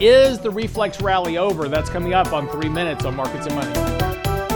Is the reflex rally over? That's coming up on three minutes on Markets and Money.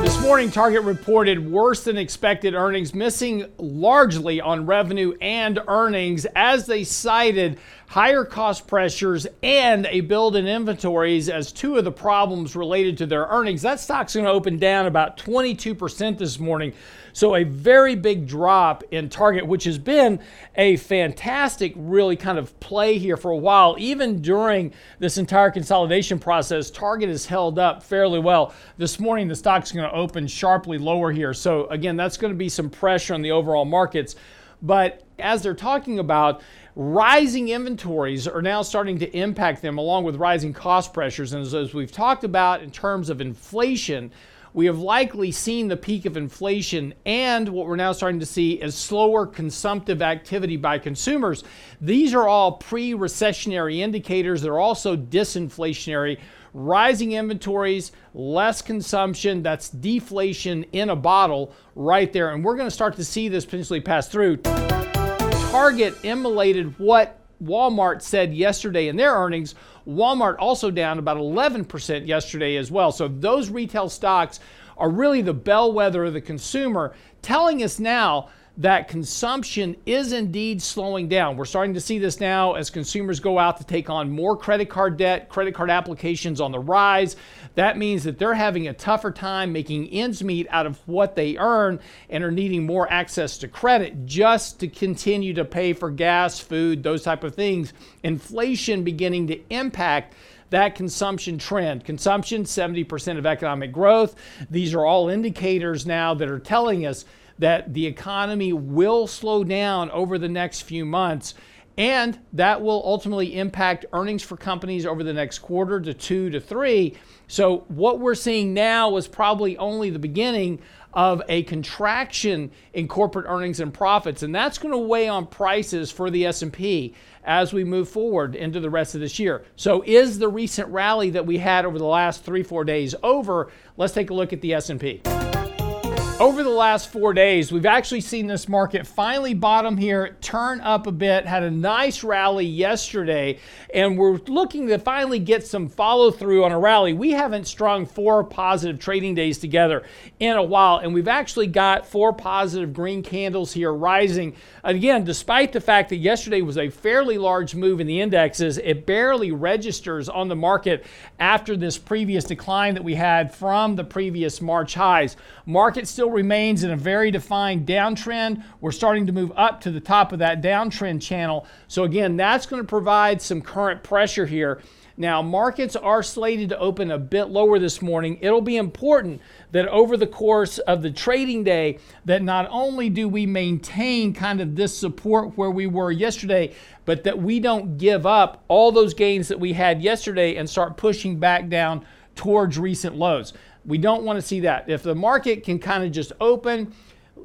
This morning, Target reported worse than expected earnings, missing largely on revenue and earnings as they cited higher cost pressures and a build in inventories as two of the problems related to their earnings. That stock's going to open down about 22% this morning. So, a very big drop in Target, which has been a fantastic, really kind of play here for a while. Even during this entire consolidation process, Target has held up fairly well. This morning, the stock's going to open sharply lower here. So, again, that's going to be some pressure on the overall markets. But as they're talking about, rising inventories are now starting to impact them along with rising cost pressures. And as, as we've talked about in terms of inflation, we have likely seen the peak of inflation and what we're now starting to see is slower consumptive activity by consumers. These are all pre recessionary indicators. They're also disinflationary. Rising inventories, less consumption, that's deflation in a bottle right there. And we're going to start to see this potentially pass through. Target emulated what Walmart said yesterday in their earnings. Walmart also down about 11% yesterday as well. So those retail stocks are really the bellwether of the consumer, telling us now that consumption is indeed slowing down. We're starting to see this now as consumers go out to take on more credit card debt, credit card applications on the rise. That means that they're having a tougher time making ends meet out of what they earn and are needing more access to credit just to continue to pay for gas, food, those type of things. Inflation beginning to impact that consumption trend. Consumption, 70% of economic growth. These are all indicators now that are telling us that the economy will slow down over the next few months. And that will ultimately impact earnings for companies over the next quarter to two to three. So, what we're seeing now is probably only the beginning of a contraction in corporate earnings and profits and that's going to weigh on prices for the S&P as we move forward into the rest of this year. So is the recent rally that we had over the last 3-4 days over? Let's take a look at the S&P. Over the last four days, we've actually seen this market finally bottom here, turn up a bit, had a nice rally yesterday, and we're looking to finally get some follow through on a rally. We haven't strung four positive trading days together in a while, and we've actually got four positive green candles here rising. Again, despite the fact that yesterday was a fairly large move in the indexes, it barely registers on the market after this previous decline that we had from the previous March highs. Market still remains in a very defined downtrend. We're starting to move up to the top of that downtrend channel. So, again, that's going to provide some current pressure here. Now, markets are slated to open a bit lower this morning. It'll be important that over the course of the trading day that not only do we maintain kind of this support where we were yesterday, but that we don't give up all those gains that we had yesterday and start pushing back down towards recent lows. We don't want to see that. If the market can kind of just open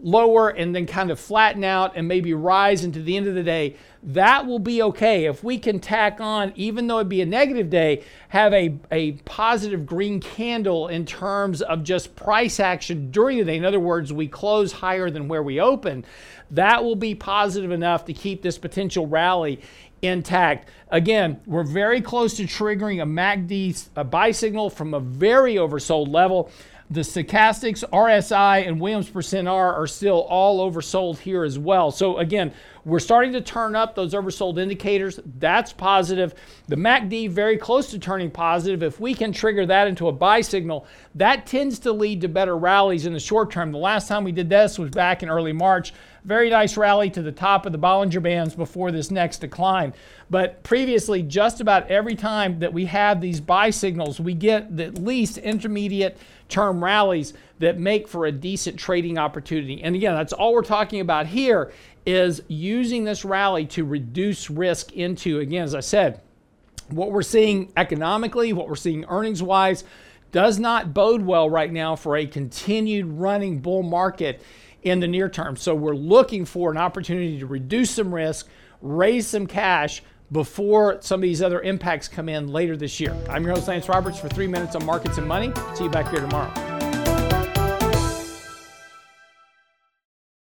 lower and then kind of flatten out and maybe rise into the end of the day, that will be okay. If we can tack on, even though it'd be a negative day, have a, a positive green candle in terms of just price action during the day. In other words, we close higher than where we open. That will be positive enough to keep this potential rally intact. Again, we're very close to triggering a MACD a buy signal from a very oversold level. The stochastics, RSI, and Williams percent R are still all oversold here as well. So again, we're starting to turn up those oversold indicators. That's positive. The MACD very close to turning positive. If we can trigger that into a buy signal, that tends to lead to better rallies in the short term. The last time we did this was back in early March. Very nice rally to the top of the Bollinger Bands before this next decline. But previously, just about every time that we have these buy signals, we get at least intermediate term rallies that make for a decent trading opportunity. And again, that's all we're talking about here is using this rally to reduce risk into, again, as I said, what we're seeing economically, what we're seeing earnings wise, does not bode well right now for a continued running bull market in the near term. So we're looking for an opportunity to reduce some risk, raise some cash before some of these other impacts come in later this year. I'm your host, Lance Roberts, for three minutes on markets and money. See you back here tomorrow.